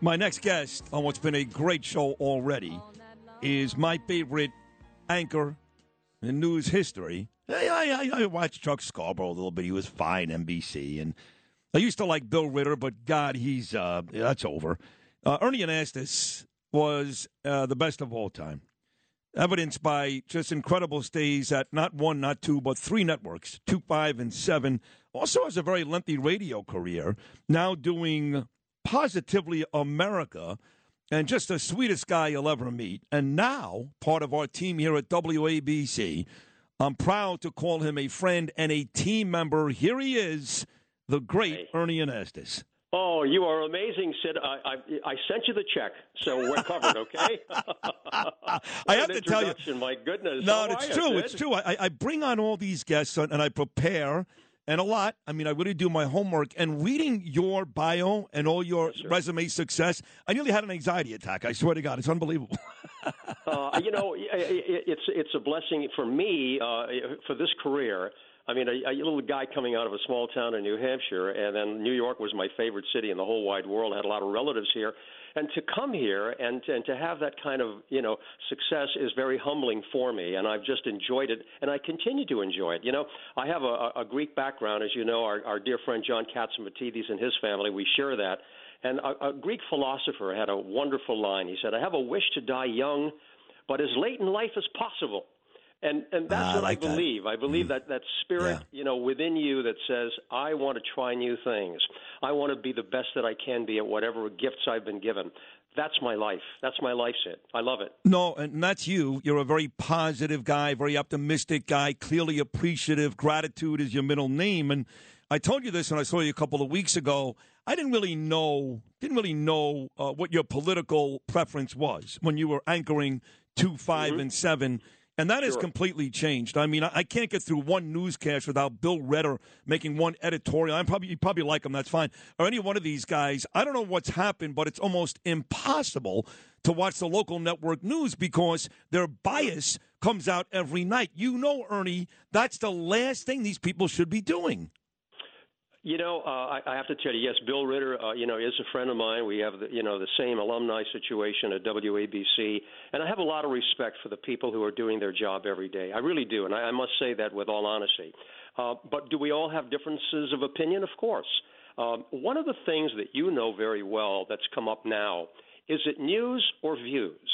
My next guest on what's been a great show already is my favorite anchor in news history. I, I, I watched Chuck Scarborough a little bit. He was fine, NBC. And I used to like Bill Ritter, but God, he's uh, that's over. Uh, Ernie Anastos was uh, the best of all time, evidenced by just incredible stays at not one, not two, but three networks, two, five, and seven. Also has a very lengthy radio career, now doing Positively America and just the sweetest guy you'll ever meet. And now, part of our team here at WABC, I'm proud to call him a friend and a team member. Here he is, the great. Ernie Anastos. Oh, you are amazing, Sid. I, I, I sent you the check, so we're covered, okay? I have to tell you, my goodness. No, it's true. It's true. I, I bring on all these guests and I prepare and a lot. I mean, I really do my homework. And reading your bio and all your yes, resume success, I nearly had an anxiety attack. I swear to God, it's unbelievable. uh, you know, it's it's a blessing for me uh, for this career. I mean, a, a little guy coming out of a small town in New Hampshire, and then New York was my favorite city in the whole wide world. I had a lot of relatives here, and to come here and and to have that kind of you know success is very humbling for me, and I've just enjoyed it, and I continue to enjoy it. You know, I have a, a Greek background, as you know. Our, our dear friend John Catsimatidis and his family, we share that. And a, a Greek philosopher had a wonderful line. He said, "I have a wish to die young, but as late in life as possible." And and that's uh, what I, like I believe. That. I believe mm. that that spirit, yeah. you know, within you that says, I want to try new things. I want to be the best that I can be at whatever gifts I've been given. That's my life. That's my life, Sid. I love it. No, and that's you. You're a very positive guy, very optimistic guy, clearly appreciative. Gratitude is your middle name. And I told you this when I saw you a couple of weeks ago. I didn't really know, didn't really know uh, what your political preference was when you were anchoring two, 5 mm-hmm. and seven and that has completely changed. I mean, I can't get through one newscast without Bill Ritter making one editorial. I'm probably you probably like him. That's fine. Or any one of these guys. I don't know what's happened, but it's almost impossible to watch the local network news because their bias comes out every night. You know, Ernie, that's the last thing these people should be doing. You know, uh, I, I have to tell you, yes, Bill Ritter, uh, you know, is a friend of mine. We have, the, you know, the same alumni situation at WABC, and I have a lot of respect for the people who are doing their job every day. I really do, and I, I must say that with all honesty. Uh, but do we all have differences of opinion? Of course. Um, one of the things that you know very well that's come up now is it news or views?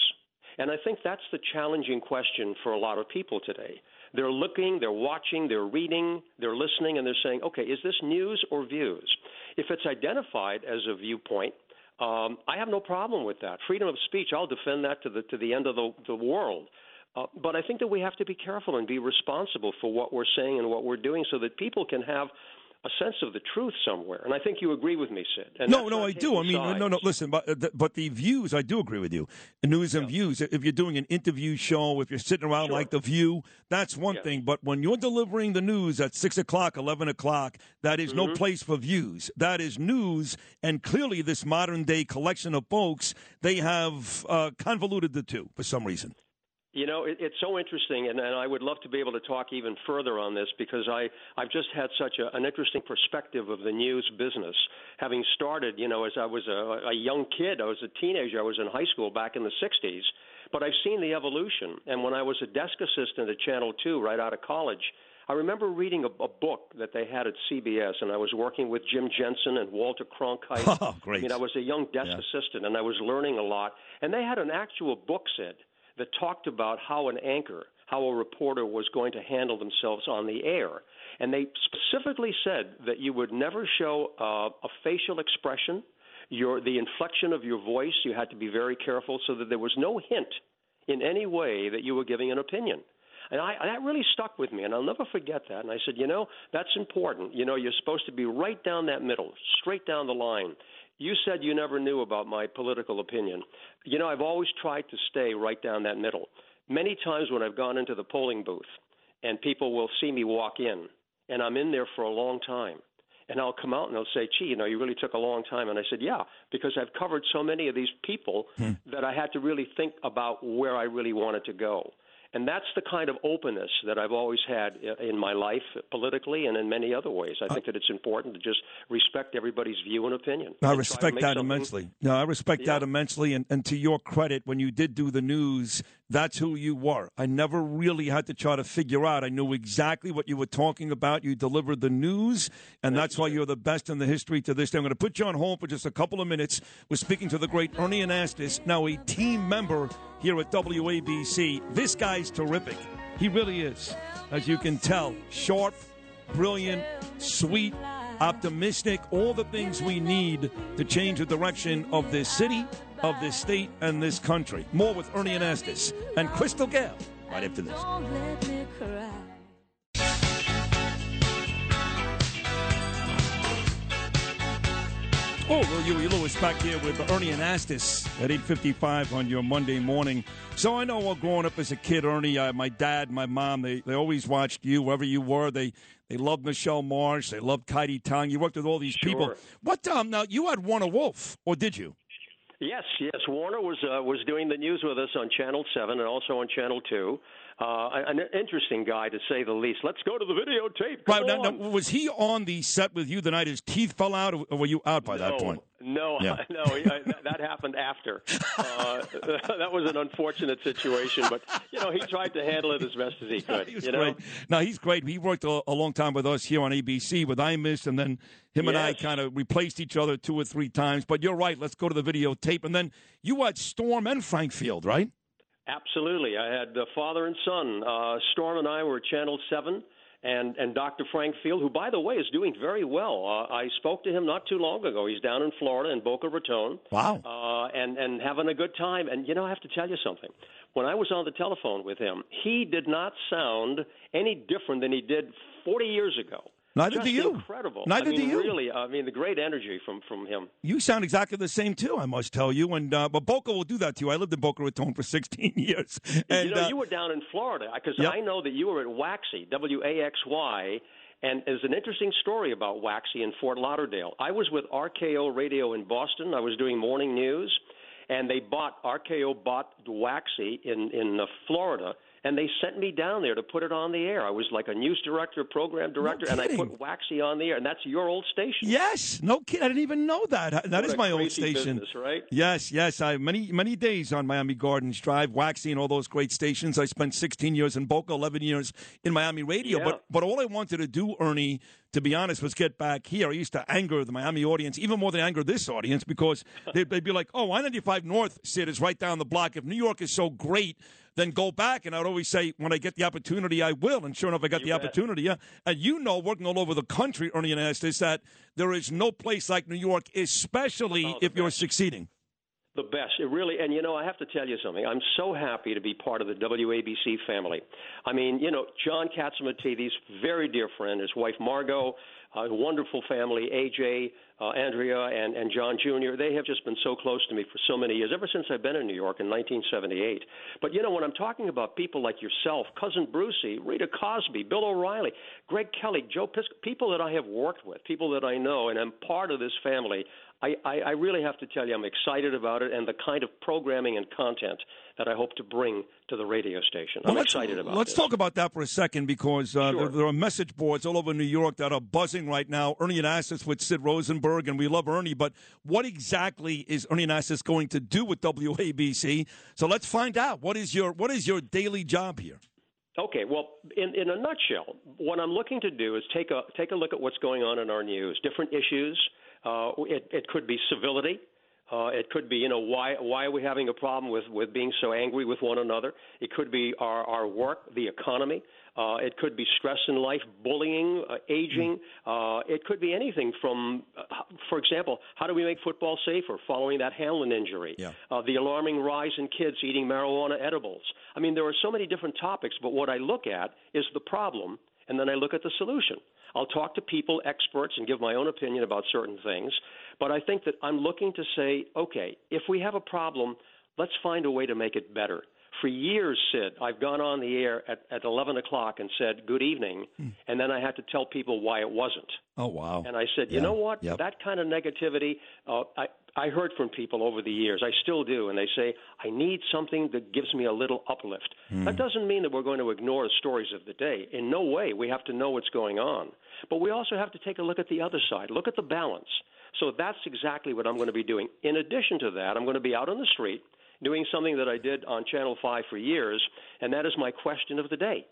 And I think that's the challenging question for a lot of people today. They're looking, they're watching, they're reading, they're listening, and they're saying, okay, is this news or views? If it's identified as a viewpoint, um, I have no problem with that. Freedom of speech, I'll defend that to the to the end of the, the world. Uh, but I think that we have to be careful and be responsible for what we're saying and what we're doing, so that people can have a sense of the truth somewhere. And I think you agree with me, Sid. And no, no, I do. I mean, sides. no, no. Listen, but uh, the, but the views, I do agree with you. The news and yeah. views. If you're doing an interview show, if you're sitting around sure. like the View, that's one thing. But when you're delivering the news at six o'clock, eleven o'clock, that is mm-hmm. no place for views. That is news, and clearly, this modern day collection of folks, they have uh, convoluted the two for some reason. You know, it, it's so interesting, and, and I would love to be able to talk even further on this because I, I've just had such a, an interesting perspective of the news business. Having started, you know, as I was a, a young kid, I was a teenager, I was in high school back in the 60s, but I've seen the evolution. And when I was a desk assistant at Channel 2 right out of college, I remember reading a, a book that they had at CBS, and I was working with Jim Jensen and Walter Cronkite. Oh, great. I mean, I was a young desk yeah. assistant, and I was learning a lot. And they had an actual book, Sid that talked about how an anchor, how a reporter was going to handle themselves on the air. And they specifically said that you would never show uh, a facial expression, your the inflection of your voice. You had to be very careful so that there was no hint in any way that you were giving an opinion. And I, that really stuck with me, and I'll never forget that. And I said, you know, that's important. You know, you're supposed to be right down that middle, straight down the line. You said you never knew about my political opinion. You know, I've always tried to stay right down that middle. Many times when I've gone into the polling booth and people will see me walk in, and I'm in there for a long time, and I'll come out and they'll say, "Gee, you know, you really took a long time." And I said, "Yeah, because I've covered so many of these people hmm. that I had to really think about where I really wanted to go." And that's the kind of openness that I've always had in my life, politically and in many other ways. I uh, think that it's important to just respect everybody's view and opinion. I and respect that immensely. No, I respect Yeah. that immensely. And, and to your credit, when you did do the news, that's who you were. I never really had to try to figure out. I knew exactly what you were talking about. You delivered the news, and that's why you're the best in the history to this day. I'm going to put you on hold for just a couple of minutes. We're speaking to the great Ernie Anastos, now a team member here at WABC. This guy's terrific. He really is. As you can tell, sharp, brilliant, sweet, optimistic, all the things we need to change the direction of this city, of this state, and this country. More with Ernie Anastos and Crystal Gayle right after this. Don't let me cry. Oh, well, Huey Lewis back here with Ernie Anastos at 8.55 on your Monday morning. So I know well, growing up as a kid, Ernie, uh, my dad, my mom, they, they always watched you wherever you were. They they loved Michelle Marsh. They loved Kaity Tong. You worked with all these people. Sure. What, um, now, you had Warner Wolf, or did you? Yes, yes. Warner was uh, was doing the news with us on Channel Seven and also on Channel Two. Uh, an interesting guy to say the least. Let's go to the videotape. Come Right, now, now, was he on the set with you the night his teeth fell out, or were you out by that point? No, Yeah. no, I, that, that happened after. Uh, that was an unfortunate situation, but you know he tried to handle it as best as he could. He was you know, great. No, he's great. He worked a, a long time with us here on ABC with Imus, and then him and I kind of replaced each other two or three times. But you're right. Let's go to the videotape. And then you had Storm and Frank Field, right? Absolutely. I had uh, father and son. Uh, Storm and I were at Channel 7, and, and Dr. Frank Field, who, by the way, is doing very well. Uh, I spoke to him not too long ago. He's down in Florida in Boca Raton. Wow. Uh, and, and having a good time. And, you know, I have to tell you something. When I was on the telephone with him, he did not sound any different than he did 40 years ago. Neither Just do you. Incredible. Neither I mean, do you. Really, I mean, the great energy from, from him. You sound exactly the same too. I must tell you. And uh, but Boca will do that to you. I lived in Boca Raton for 16 years. And you know, uh, you were down in Florida because Yep. I know that you were at Waxy, W A X Y, and there's an interesting story about Waxy in Fort Lauderdale. I was with RKO Radio in Boston. I was doing morning news, and they bought RKO bought Waxy in in uh, Florida. And they sent me down there to put it on the air. I was like a news director, program director, and I put Waxy on the air. And that's your old station. yes, no kid. I didn't even know that. That What is my old station. business, right? Yes, yes. I many many days on Miami Gardens Drive, Waxy, and all those great stations. I spent 16 years in Boca, 11 years in Miami radio. Yeah. But but all I wanted to do, Ernie, to be honest, was get back here. I used to anger the Miami audience even more than I anger this audience because they'd, they'd be like, "Oh, I-95 North, Sid, is right down the block. If New York is so great." Then go back, and I'd always say, when I get the opportunity, I will. And sure enough, I got You the bet. opportunity. Yeah, and you know, working all over the country, Ernie Anastos, that there is no place like New York, especially Oh, if you're succeeding. The best. It really, and you know, I have to tell you something. I'm so happy to be part of the WABC family. I mean, you know, John Catsimatidis, very dear friend, his wife Margot, a wonderful family, AJ, uh, Andrea, and, and John Jr. They have just been so close to me for so many years, ever since I've been in New York in 1978. But you know, when I'm talking about people like yourself, Cousin Brucey, Rita Cosby, Bill O'Reilly, Greg Kelly, Joe Pisk, people that I have worked with, people that I know, and I'm part of this family. I, I, I really have to tell you, I'm excited about it and the kind of programming and content that I hope to bring to the radio station. I'm Well, excited about it. Let's this. talk about that for a second because uh, Sure. there, there are message boards all over New York that are buzzing right now. Ernie Anastos with Sid Rosenberg, and we love Ernie, but what exactly is Ernie Anastos going to do with WABC? So let's find out. What is your what is your daily job here? Okay, well, in, in a nutshell, what I'm looking to do is take a take a look at what's going on in our news, different issues. Uh, it, it could be civility. Uh, it could be, you know, why why are we having a problem with, with being so angry with one another? It could be our, our work, the economy. Uh, it could be stress in life, bullying, uh, aging. Uh, it could be anything from, for example, how do we make football safer following that Hamlin injury? Yeah. uh, the alarming rise in kids eating marijuana edibles. I mean, there are so many different topics, but what I look at is the problem, and then I look at the solution. I'll talk to people, experts, and give my own opinion about certain things, but I think that I'm looking to say, okay, if we have a problem, let's find a way to make it better. For years, Sid, I've gone on the air at, at 11 o'clock and said, Good evening. Hmm. And then I had to tell people why it wasn't. Oh wow! And I said, you Yeah. know what? Yep. That kind of negativity, uh, I I heard from people over the years. I still do, and they say I need something that gives me a little uplift. Hmm. That doesn't mean that we're going to ignore the stories of the day. In no way. We have to know what's going on, but we also have to take a look at the other side. Look at the balance. So that's exactly what I'm going to be doing. In addition to that, I'm going to be out on the street doing something that I did on Channel 5 for years, and that is my question of the day.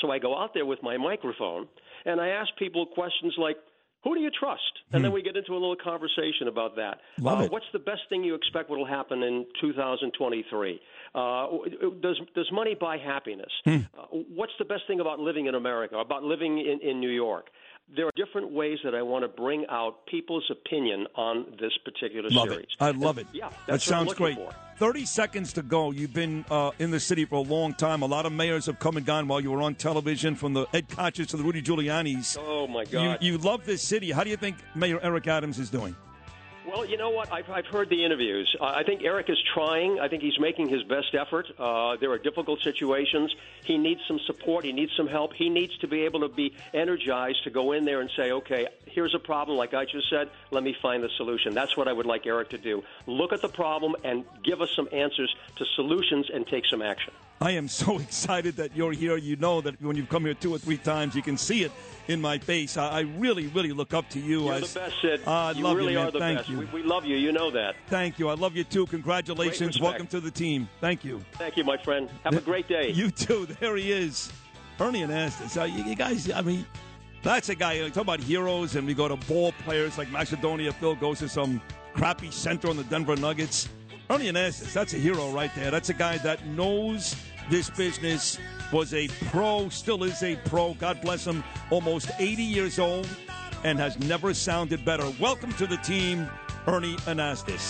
So I go out there with my microphone and I ask people questions like, who do you trust? And then we get into a little conversation about that. Hmm. Love uh, it. What's the best thing you expect will happen in 2023? Uh, does does money buy happiness? Hmm. Uh, what's the best thing about living in America? About living in, in New York? There are different ways that I want to bring out people's opinion on this particular Love series. it. I love it. Yeah, that that's what I'm sounds great. for. 30 seconds to go. You've been uh, in the city for a long time. A lot of mayors have come and gone while you were on television, from the Ed Koch's to the Rudy Giuliani's. Oh my You, God! you love this city. How do you think Mayor Eric Adams is doing? Well, you know what? I've, I've heard the interviews. Uh, I think Eric is trying. I think he's making his best effort. Uh, there are difficult situations. He needs some support. He needs some help. He needs to be able to be energized to go in there and say, okay, here's a problem, like I just said. Let me find the solution. That's what I would like Eric to do. Look at the problem and give us some answers to solutions and take some action. I am so excited that you're here. You know that when you've come here two or three times, you can see it in my face. I, I really, really look up to you. You're as, the best, Sid. I you love really you, man. are the Thank best. you. We, we love you. You know that. Thank you. I love you too. Congratulations. Welcome to the team. Thank you. Thank you, my friend. Have a great day. You too. There he is. Ernie Anastos. Uh, you, you guys, I mean, that's a guy. You talk about heroes, and we go to ball players like Macedonia. Phil goes to some crappy center on the Denver Nuggets. Ernie Anastos, that's a hero right there. That's a guy that knows this business, was a pro, still is a pro. God bless him. Almost 80 years old and has never sounded better. Welcome to the team, Ernie Anastos.